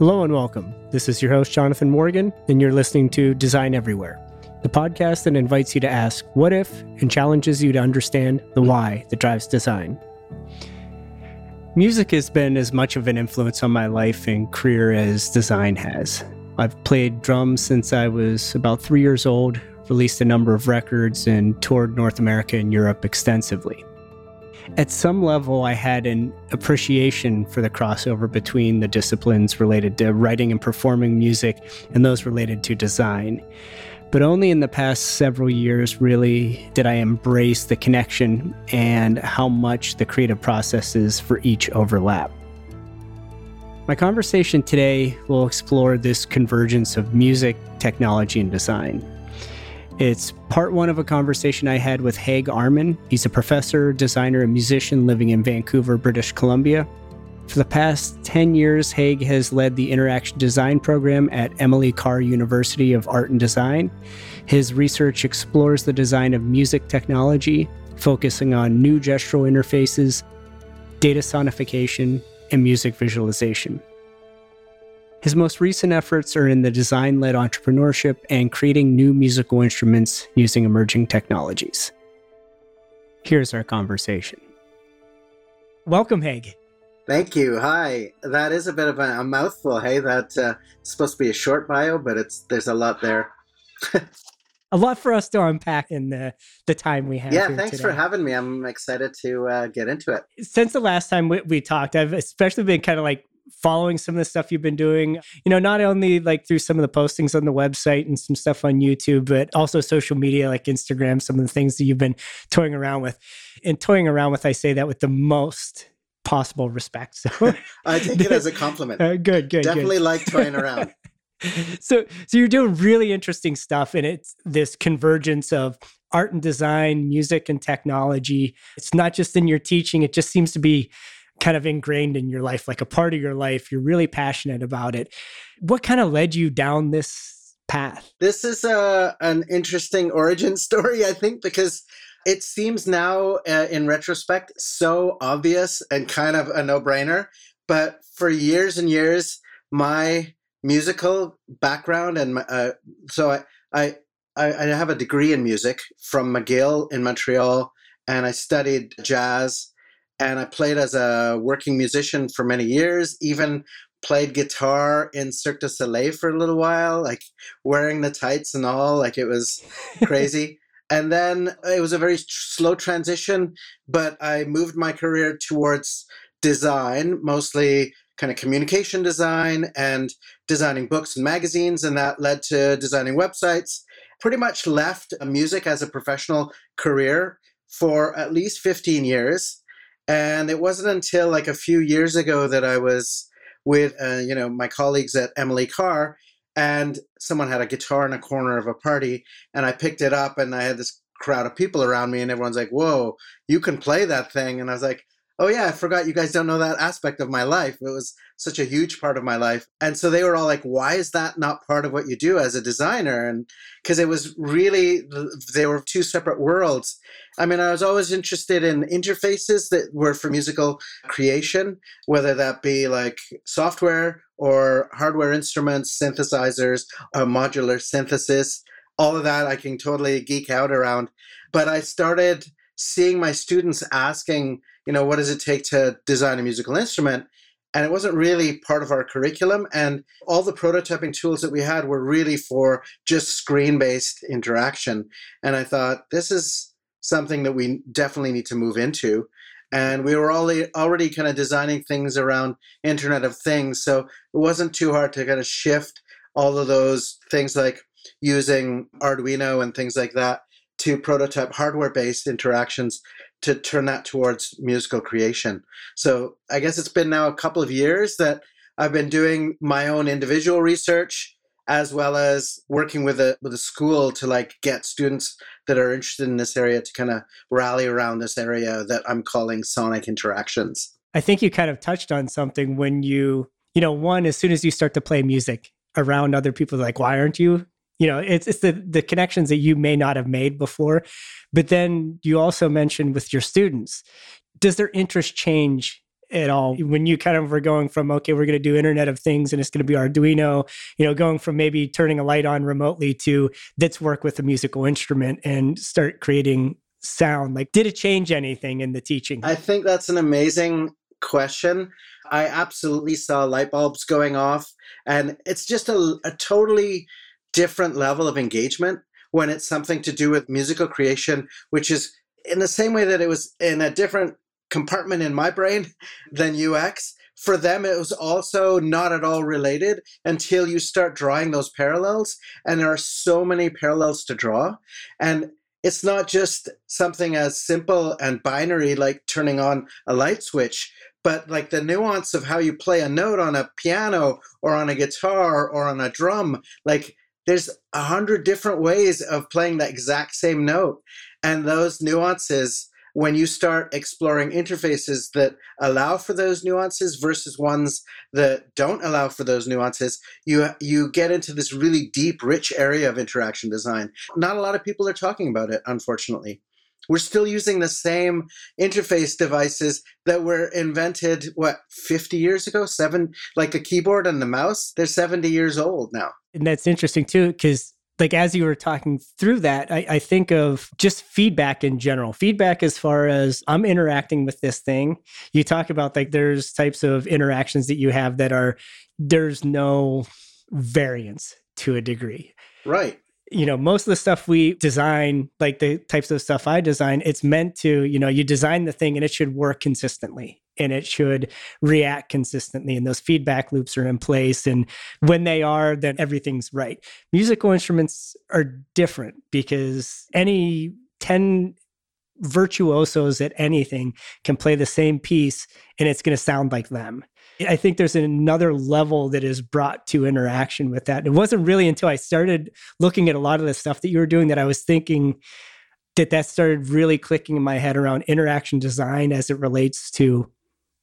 Hello and welcome. This is your host, Jonathan Morgan, and you're listening to Design Everywhere, the podcast that invites you to ask what if and challenges you to understand the why that drives design. Music has been as much of an influence on my life and career as design has. I've played drums since I was about three years old, released a number of records, and toured North America and Europe extensively at some level, I had an appreciation for the crossover between the disciplines related to writing and performing music and those related to design. But only in the past several years, really, did I embrace the connection and how much the creative processes for each overlap. My conversation today will explore this convergence of music, technology, and design. It's part one of a conversation I had with Haig Armen. He's a professor, designer, and musician living in Vancouver, British Columbia. For the past 10 years, Haig has led the Interaction Design program at Emily Carr University of Art and Design. His research explores the design of music technology, focusing on new gestural interfaces, data sonification, and music visualization. His most recent efforts are in the design led entrepreneurship and creating new musical instruments using emerging technologies. Here's our conversation. Welcome, Haig. Thank you. Hi. That is a bit of a, a mouthful. Hey, that's uh, supposed to be a short bio, but it's there's a lot there. a lot for us to unpack in the the time we have. Yeah, thanks today. for having me. I'm excited to uh, get into it. Since the last time we, we talked, I've especially been kind of like following some of the stuff you've been doing, you know, not only like through some of the postings on the website and some stuff on YouTube, but also social media like Instagram, some of the things that you've been toying around with. And toying around with, I say that with the most possible respect. So I take it as a compliment. Uh, good, good. Definitely good. like toying around. so so you're doing really interesting stuff and it's this convergence of art and design, music and technology. It's not just in your teaching, it just seems to be kind of ingrained in your life, like a part of your life. You're really passionate about it. What kind of led you down this path? This is a an interesting origin story, I think, because it seems now, uh, in retrospect, so obvious and kind of a no brainer. But for years and years, my musical background and my, uh, so I, I I have a degree in music from McGill in Montreal, and I studied jazz and I played as a working musician for many years, even played guitar in Cirque du Soleil for a little while, like wearing the tights and all, like it was crazy. and then it was a very slow transition, but I moved my career towards design, mostly kind of communication design and designing books and magazines, and that led to designing websites. Pretty much left music as a professional career for at least 15 years and it wasn't until like a few years ago that I was with, uh, you know, my colleagues at Emily Carr, and someone had a guitar in a corner of a party, and I picked it up, and I had this crowd of people around me, and everyone's like, "Whoa, you can play that thing!" And I was like, "Oh yeah, I forgot you guys don't know that aspect of my life. It was such a huge part of my life." And so they were all like, "Why is that not part of what you do as a designer?" And because it was really, they were two separate worlds. I mean, I was always interested in interfaces that were for musical creation, whether that be like software or hardware instruments, synthesizers, or modular synthesis. All of that I can totally geek out around. But I started seeing my students asking, you know, what does it take to design a musical instrument? And it wasn't really part of our curriculum. And all the prototyping tools that we had were really for just screen based interaction. And I thought, this is something that we definitely need to move into. And we were already kind of designing things around Internet of Things, so it wasn't too hard to kind of shift all of those things like using Arduino and things like that to prototype hardware-based interactions to turn that towards musical creation. So I guess it's been now a couple of years that I've been doing my own individual research as well as working with a with a school to like get students that are interested in this area to kind of rally around this area that I'm calling sonic interactions. I think you kind of touched on something when you, you know, one as soon as you start to play music around other people like why aren't you? You know, it's it's the the connections that you may not have made before. But then you also mentioned with your students, does their interest change at all? When you kind of were going from okay we're going to do internet of things and it's going to be arduino you know going from maybe turning a light on remotely to let's work with a musical instrument and start creating sound. Like did it change anything in the teaching? I think that's an amazing question. I absolutely saw light bulbs going off and it's just a, a totally different level of engagement when it's something to do with musical creation which is in the same way that it was in a different compartment in my brain than UX. For them, it was also not at all related until you start drawing those parallels. And there are so many parallels to draw. And it's not just something as simple and binary like turning on a light switch, but like the nuance of how you play a note on a piano or on a guitar or on a drum. Like there's a hundred different ways of playing that exact same note. And those nuances when you start exploring interfaces that allow for those nuances versus ones that don't allow for those nuances, you you get into this really deep, rich area of interaction design. Not a lot of people are talking about it, unfortunately. We're still using the same interface devices that were invented, what, 50 years ago? Seven, like the keyboard and the mouse? They're 70 years old now. And that's interesting too, because like as you were talking through that, I, I, think of just feedback in general. Feedback as far as I'm interacting with this thing. You talk about like there's types of interactions that you have that are there's no variance to a degree. Right. You know, most of the stuff we design, like the types of stuff I design, it's meant to, you know, you design the thing and it should work consistently and it should react consistently and those feedback loops are in place. And when they are then everything's right. Musical instruments are different because any 10 virtuosos at anything can play the same piece and it's going to sound like them I think there's another level that is brought to interaction with that. It wasn't really until I started looking at a lot of the stuff that you were doing that I was thinking that that started really clicking in my head around interaction design as it relates to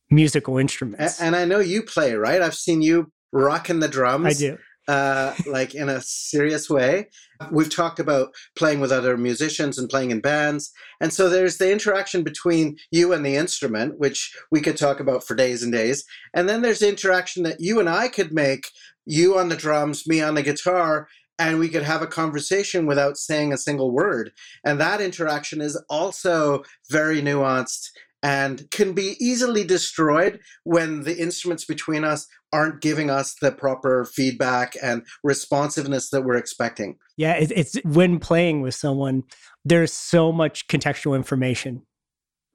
musical instruments. And, I know you play, right? I've seen you rocking the drums. I do. Uh, like in a serious way. We've talked about playing with other musicians and playing in bands. And so there's the interaction between you and the instrument, which we could talk about for days and days. And then there's the interaction that you and I could make, you on the drums, me on the guitar, and we could have a conversation without saying a single word. And that interaction is also very nuanced and can be easily destroyed when the instruments between us aren't giving us the proper feedback and responsiveness that we're expecting. Yeah, it's when playing with someone, there's so much contextual information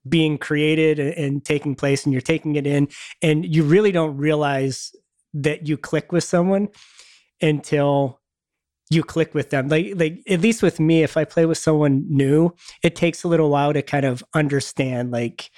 being created and taking place, and you're taking it in, and you really don't realize that you click with someone until you click with them. Like like at least with me, if I play with someone new, it takes a little while to kind of understand like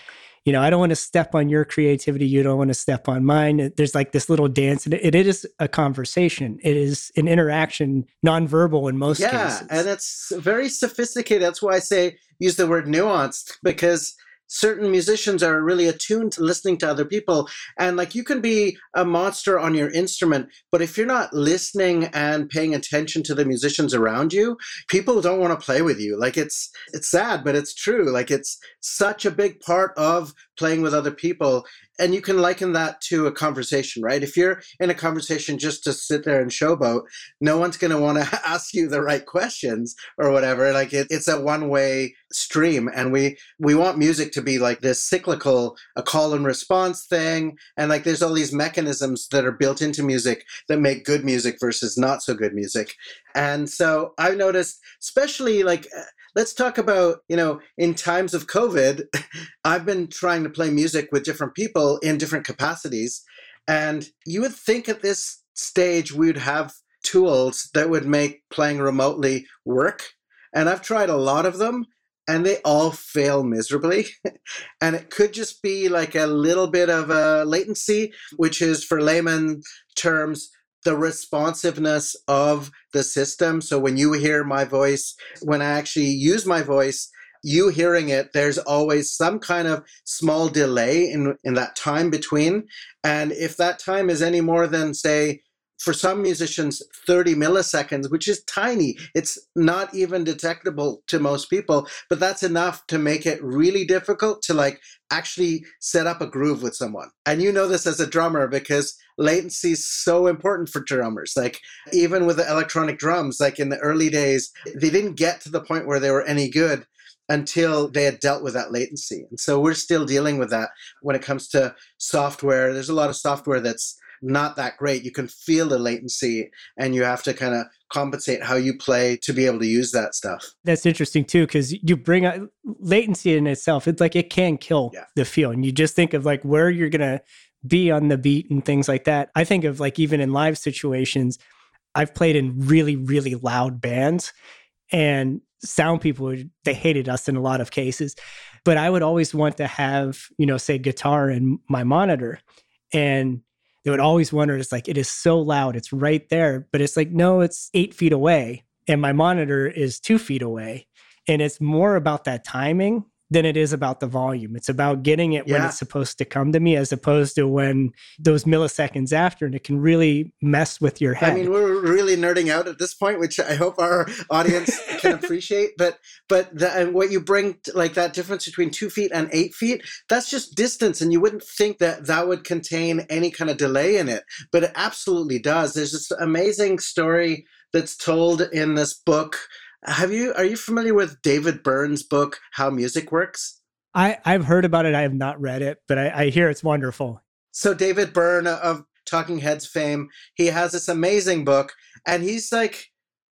you know, I don't want to step on your creativity. You don't want to step on mine. There's like this little dance, and it, it is a conversation. It is an interaction, nonverbal in most yeah, cases. Yeah, and it's very sophisticated. That's why I say use the word nuanced because certain musicians are really attuned to listening to other people. And like you can be a monster on your instrument but if you're not listening and paying attention to the musicians around you people don't want to play with you. Like it's it's sad but it's true. Like it's such a big part of playing with other people and you can liken that to a conversation, right? If you're in a conversation just to sit there and showboat, no one's going to want to ask you the right questions or whatever. Like it, it's a one-way stream, and we we want music to be like this cyclical, a call and response thing, and like there's all these mechanisms that are built into music that make good music versus not so good music. And so I've noticed, especially like uh, let's talk about, you know, in times of COVID, I've been trying to play music with different people in different capacities. And you would think at this stage we would have tools that would make playing remotely work. And I've tried a lot of them and they all fail miserably. and it could just be like a little bit of a latency, which is for layman terms, the responsiveness of the system. So when you hear my voice, when I actually use my voice, you hearing it, there's always some kind of small delay in, in that time between. And if that time is any more than, say, for some musicians 30 milliseconds which is tiny it's not even detectable to most people but that's enough to make it really difficult to like actually set up a groove with someone. And you know this as a drummer because latency is so important for drummers. Like even with the electronic drums like in the early days they didn't get to the point where they were any good until they had dealt with that latency. And so we're still dealing with that when it comes to software. There's a lot of software that's not that great. You can feel the latency and you have to kind of compensate how you play to be able to use that stuff. That's interesting too, because you bring up latency in itself. It's like it can kill yeah. the feel. And you just think of like where you're going to be on the beat and things like that. I think of like even in live situations, I've played in really, really loud bands and sound people, they hated us in a lot of cases. But I would always want to have, you know, say guitar in my monitor. And they would always wonder it's like it is so loud it's right there but it's like no it's eight feet away and my monitor is two feet away and it's more about that timing than it is about the volume. It's about getting it yeah. when it's supposed to come to me as opposed to when those milliseconds after, and it can really mess with your head. I mean, we're really nerding out at this point, which I hope our audience can appreciate. But but the, and what you bring, like that difference between two feet and eight feet, that's just distance, and you wouldn't think that that would contain any kind of delay in it, but it absolutely does. There's this amazing story that's told in this book have you are you familiar with David Byrne's book How Music Works? I I've heard about it. I have not read it, but I, I hear it's wonderful. So David Byrne of Talking Heads fame, he has this amazing book, and he's like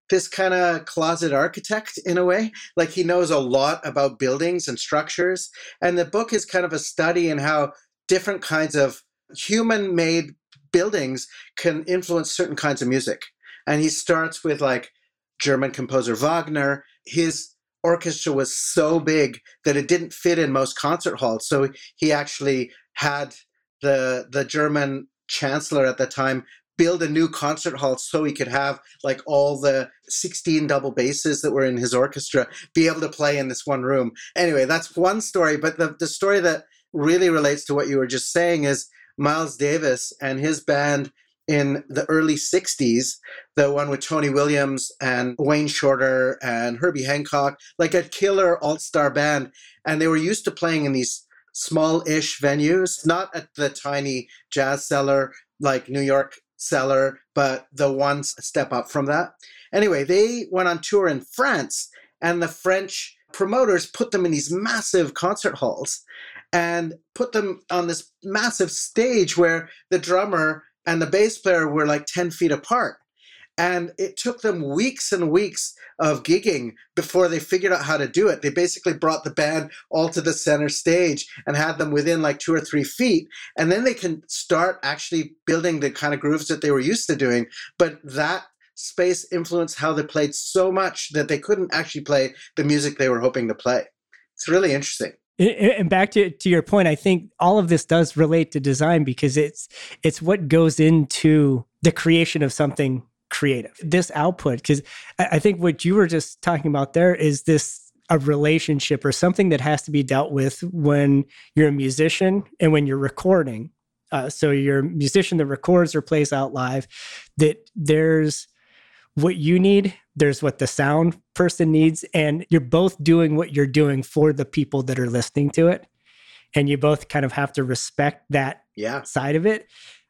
this kind of closet architect in a way. Like he knows a lot about buildings and structures. And the book is kind of a study in how different kinds of human made buildings can influence certain kinds of music. And he starts with like German composer Wagner, his orchestra was so big that it didn't fit in most concert halls. So he actually had the the German chancellor at the time build a new concert hall so he could have like all the 16 double basses that were in his orchestra be able to play in this one room. Anyway, that's one story, but the, the story that really relates to what you were just saying is Miles Davis and his band in the early 60s, the one with Tony Williams and Wayne Shorter and Herbie Hancock, like a killer all star band. And they were used to playing in these small ish venues, not at the tiny jazz cellar like New York cellar, but the one step up from that. Anyway, they went on tour in France, and the French promoters put them in these massive concert halls and put them on this massive stage where the drummer and the bass player were like 10 feet apart. And it took them weeks and weeks of gigging before they figured out how to do it. They basically brought the band all to the center stage and had them within like two or three feet. And then they can start actually building the kind of grooves that they were used to doing. But that space influenced how they played so much that they couldn't actually play the music they were hoping to play. It's really interesting and back to, to your point i think all of this does relate to design because it's it's what goes into the creation of something creative. This output because I, think what you were just talking about there is this a relationship or something that has to be dealt with when you're a musician and when you're recording. Uh, so you're a musician that records or plays out live that there's what you need there's what the sound person needs and you're both doing what you're doing for the people that are listening to it. And you both kind of have to respect that yeah. side of it.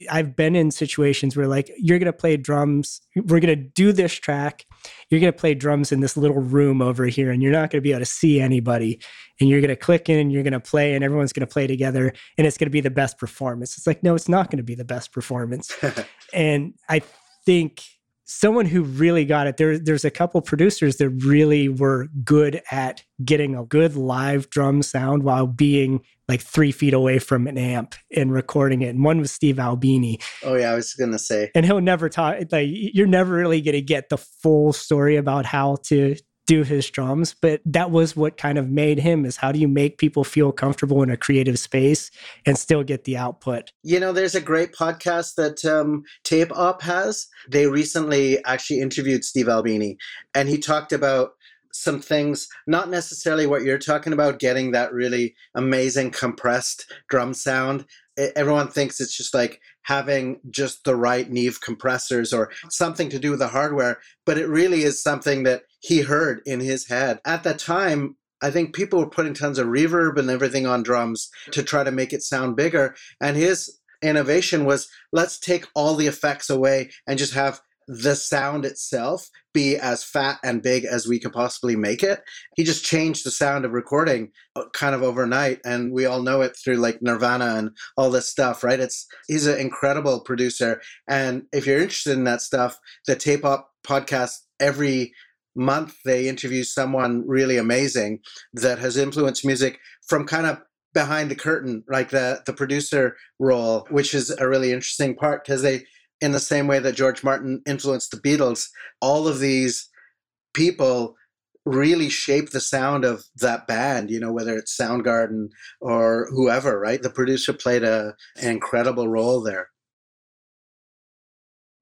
I've been in situations where like you're going to play drums we're going to do this track you're going to play drums in this little room over here and you're not going to be able to see anybody. And you're going to click in and you're going to play and everyone's going to play together and it's going to be the best performance. It's like no it's not going to be the best performance. And i think someone who really got it. There, there's a couple producers that really were good at getting a good live drum sound while being like three feet away from an amp and recording it. And one was Steve Albini. Oh yeah, I was gonna say. And he'll never talk. Like you're never really gonna get the full story about how to do his drums but that was what kind of made him is how do you make people feel comfortable in a creative space and still get the output you know there's a great podcast that um, tape op has they recently actually interviewed steve albini and he talked about some things, not necessarily what you're talking about, getting that really amazing compressed drum sound. everyone thinks it's just like having just the right Neve compressors or something to do with the hardware, but it really is something that he heard in his head. At that time, I think people were putting tons of reverb and everything on drums to try to make it sound bigger. And his innovation was let's take all the effects away and just have the sound itself be as fat and big as we could possibly make it. He just changed the sound of recording uh, kind of overnight and we all know it through like Nirvana and all this stuff, right? It's he's an incredible producer and if you're interested in that stuff, the Tape Op podcast every month they interview someone really amazing that has influenced music from kind of behind the curtain like the the producer role which is a really interesting part because they in the same way that George Martin influenced the Beatles, all of these people really shape the sound of that band, you know, whether it's Soundgarden or whoever, right? The producer played a, an incredible role there.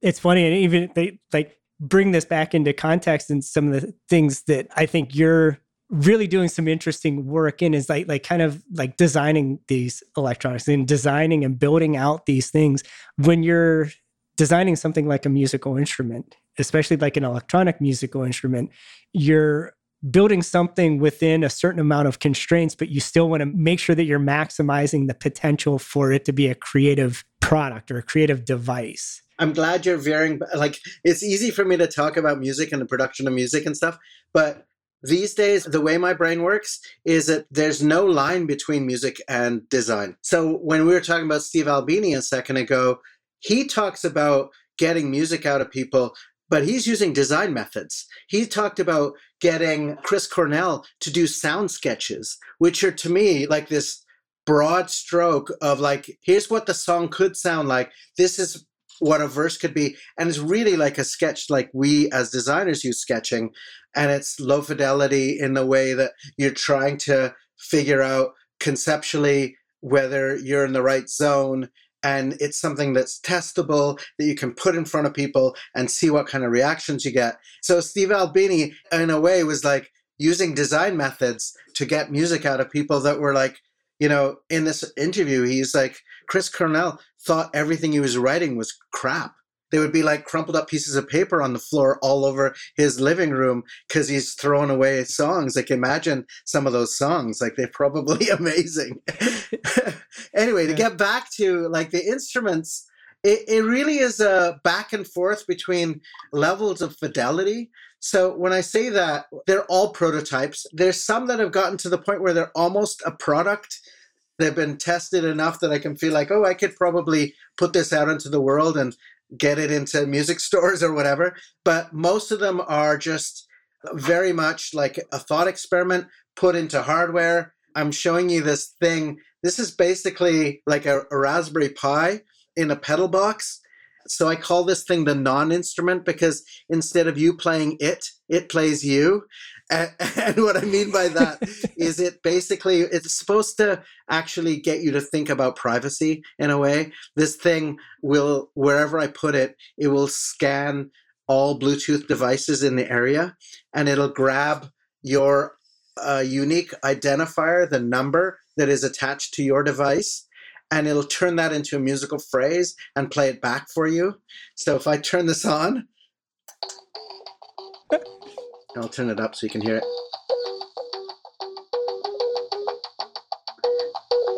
It's funny, and even they like bring this back into context and some of the things that I think you're really doing some interesting work in is like like kind of like designing these electronics and designing and building out these things when you're designing something like a musical instrument, especially like an electronic musical instrument, you're building something within a certain amount of constraints, but you still want to make sure that you're maximizing the potential for it to be a creative product or a creative device. I'm glad you're veering. Like, it's easy for me to talk about music and the production of music and stuff, but these days, the way my brain works is that there's no line between music and design. So when we were talking about Steve Albini a second ago, he talks about getting music out of people, but he's using design methods. He talked about getting Chris Cornell to do sound sketches, which are to me like this broad stroke of like, here's what the song could sound like. This is what a verse could be. And it's really like a sketch like we as designers use sketching. And it's low fidelity in the way that you're trying to figure out conceptually whether you're in the right zone and it's something that's testable that you can put in front of people and see what kind of reactions you get. So Steve Albini, in a way, was like using design methods to get music out of people that were like, you know, in this interview, he's like, Chris Cornell thought everything he was writing was crap they would be like crumpled up pieces of paper on the floor all over his living room because he's throwing away songs. Like imagine some of those songs, like they're probably amazing. anyway, to get back to like the instruments, it, it really is a back and forth between levels of fidelity. So when I say that, they're all prototypes. There's some that have gotten to the point where they're almost a product. They've been tested enough that I can feel like, oh, I could probably put this out into the world and get it into music stores or whatever. But most of them are just very much like a thought experiment put into hardware. I'm showing you this thing. This is basically like a, a Raspberry Pi in a pedal box. So I call this thing the non instrument because instead of you playing it, it plays you. And, what I mean by that is it basically it's supposed to actually get you to think about privacy in a way. This thing will wherever I put it, it will scan all Bluetooth devices in the area and it'll grab your uh, unique identifier, the number that is attached to your device, and it'll turn that into a musical phrase and play it back for you. So if I turn this on, I'll turn it up so you can hear it.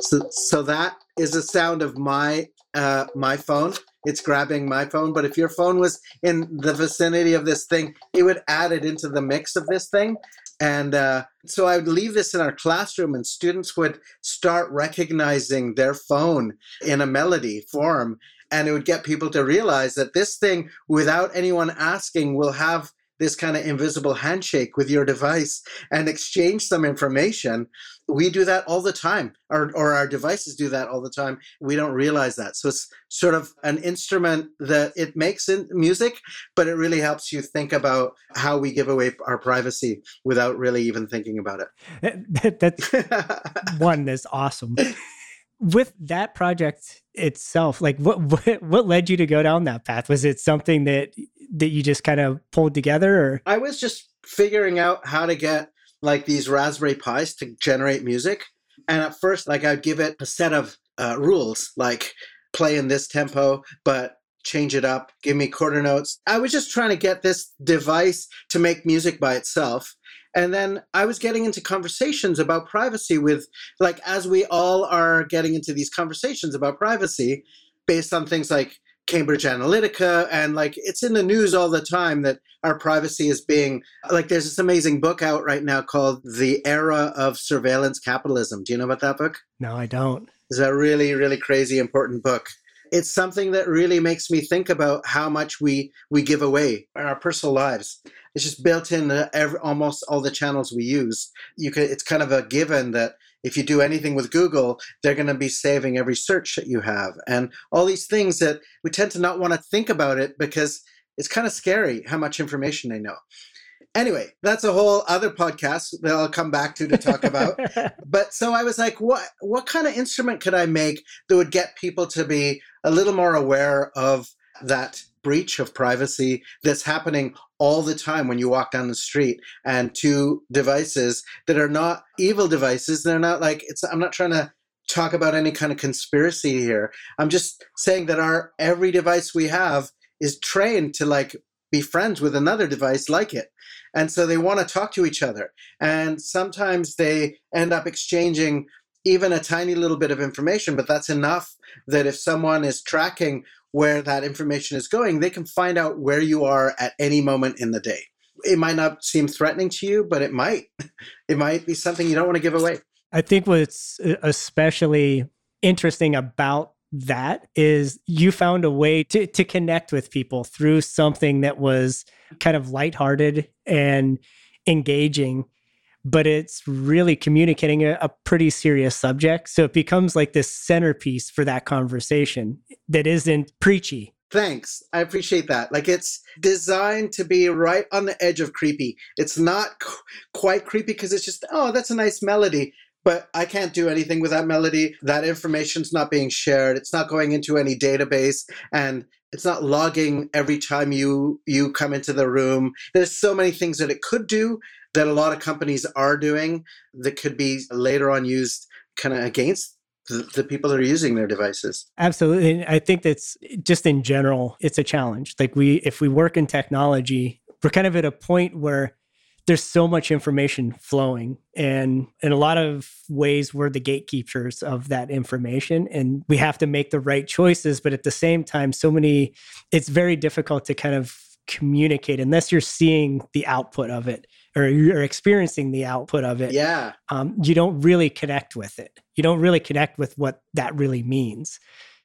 So, so that is the sound of my uh, my phone. It's grabbing my phone. But if your phone was in the vicinity of this thing, it would add it into the mix of this thing. And uh, so I would leave this in our classroom, and students would start recognizing their phone in a melody form. And it would get people to realize that this thing, without anyone asking, will have this kind of invisible handshake with your device and exchange some information. We do that all the time, or, or our devices do that all the time. We don't realize that. So it's sort of an instrument that it makes in music, but it really helps you think about how we give away our privacy without really even thinking about it. that's one that's awesome. With that project itself, like what, what what led you to go down that path? Was it something that that you just kind of pulled together or I was just figuring out how to get like these Raspberry Pis to generate music. And at first, like I'd give it a set of uh, rules like play in this tempo, but change it up, give me quarter notes. I was just trying to get this device to make music by itself. And then I was getting into conversations about privacy with, like, as we all are getting into these conversations about privacy based on things like Cambridge Analytica. And like, it's in the news all the time that our privacy is being, like, there's this amazing book out right now called The Era of Surveillance Capitalism. Do you know about that book? No, I don't. It's a really, really crazy, important book it's something that really makes me think about how much we we give away in our personal lives. It's just built in every, almost all the channels we use. You could, it's kind of a given that if you do anything with Google, they're going to be saving every search that you have, and all these things that we tend to not want to think about it because it's kind of scary how much information they know. Anyway, that's a whole other podcast that I'll come back to to talk about. but so I was like, what what kind of instrument could I make that would get people to be a little more aware of that breach of privacy that's happening all the time when you walk down the street and two devices that are not evil devices they're not like it's i'm not trying to talk about any kind of conspiracy here i'm just saying that our every device we have is trained to like be friends with another device like it and so they want to talk to each other. And sometimes they end up exchanging even a tiny little bit of information, but that's enough that if someone is tracking where that information is going, they can find out where you are at any moment in the day. It might not seem threatening to you, but it might. It might be something you don't want to give away. I think what's uh, especially interesting about that is you found a way to to connect with people through something that was kind of lighthearted and engaging but it's really communicating a, a, pretty serious subject. So it becomes like this centerpiece for that conversation that isn't preachy. Thanks. I appreciate that. Like it's designed to be right on the edge of creepy. It's not qu- quite creepy because it's just oh that's a nice melody but I can't do anything with that melody. That information's not being shared. It's not going into any database. And it's not logging every time you you come into the room. There's so many things that it could do that a lot of companies are doing that could be later on used kind of against the, people that are using their devices. Absolutely. And I think that's just in general, it's a challenge. Like we if we work in technology, we're kind of at a point where there's so much information flowing and in a lot of ways we're the gatekeepers of that information and we have to make the right choices but at the same time so many it's very difficult to kind of communicate unless you're seeing the output of it or you're experiencing the output of it. Yeah. Um, you don't really connect with it. You don't really connect with what that really means.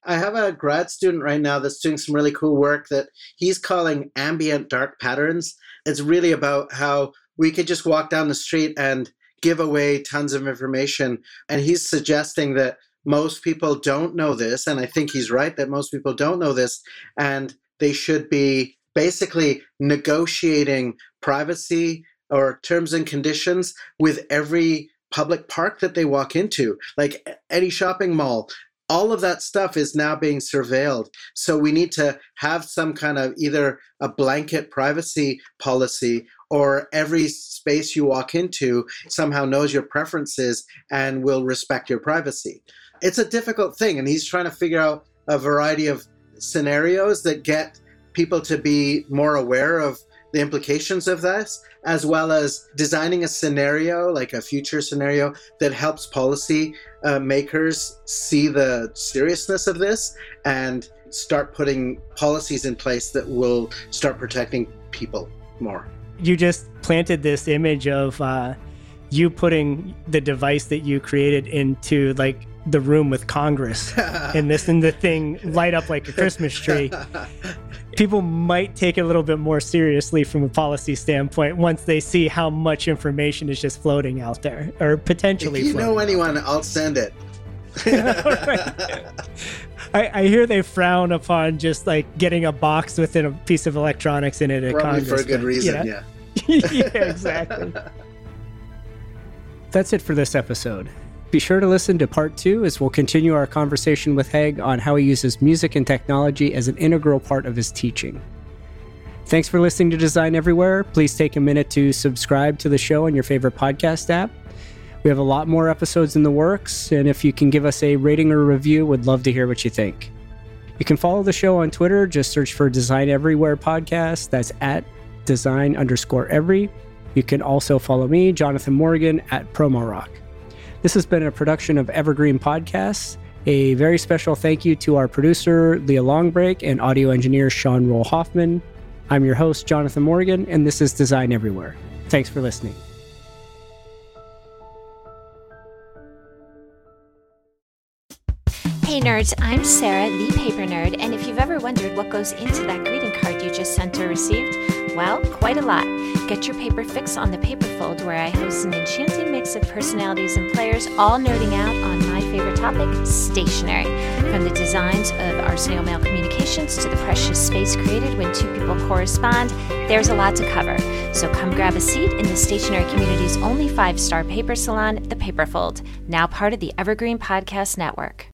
I have a grad student right now that's doing some really cool work that he's calling ambient dark patterns. It's really about how we could just walk down the street and give away tons of information. And he's suggesting that most people don't know this. And I think he's right that most people don't know this. And they should be basically negotiating privacy or terms and conditions with every public park that they walk into, like any shopping mall. All of that stuff is now being surveilled. So we need to have some kind of either a blanket privacy policy or every space you walk into somehow knows your preferences and will respect your privacy. It's a difficult thing, and he's trying to figure out a variety of scenarios that get people to be more aware of the implications of this, as well as designing a scenario, like a future scenario, that helps policy uh, makers see the seriousness of this and start putting policies in place that will start protecting people more you just planted this image of uh, you putting the device that you created into like the room with Congress and this and the thing light up like a Christmas tree. People might take it a little bit more seriously from a policy standpoint once they see how much information is just floating out there or potentially. If you know anyone, I'll send it. I, I, hear they frown upon just like getting a box within a piece of electronics in it at Probably Congress. for a good reason, yeah. yeah, exactly. That's it for this episode. Be sure to listen to part two as we'll continue our conversation with Haig on how he uses music and technology as an integral part of his teaching. Thanks for listening to Design Everywhere. Please take a minute to subscribe to the show on your favorite podcast app. We have a lot more episodes in the works, and if you can give us a rating or review, would love to hear what you think. You can follow the show on Twitter. Just search for Design Everywhere Podcast. That's at design underscore every. You can also follow me, Jonathan Morgan, at Promo Rock. This has been a production of Evergreen Podcasts. A very special thank you to our producer, Leah Longbrake, and audio engineer, Sean Rule-Hoffman. I'm your host, Jonathan Morgan, and this is Design Everywhere. Thanks for listening. Nerds, I'm Sarah, the paper nerd, and if you've ever wondered what goes into that greeting card you just sent or received, well, quite a lot. Get your paper fix on the Paper Fold, where I host an enchanting mix of personalities and players, all nerding out on my favorite topic, stationery. From the designs of our snail mail communications to the precious space created when two people correspond, there's a lot to cover. So come grab a seat in the stationery community's only five star paper salon, the Paper Fold, now part of the Evergreen Podcast Network.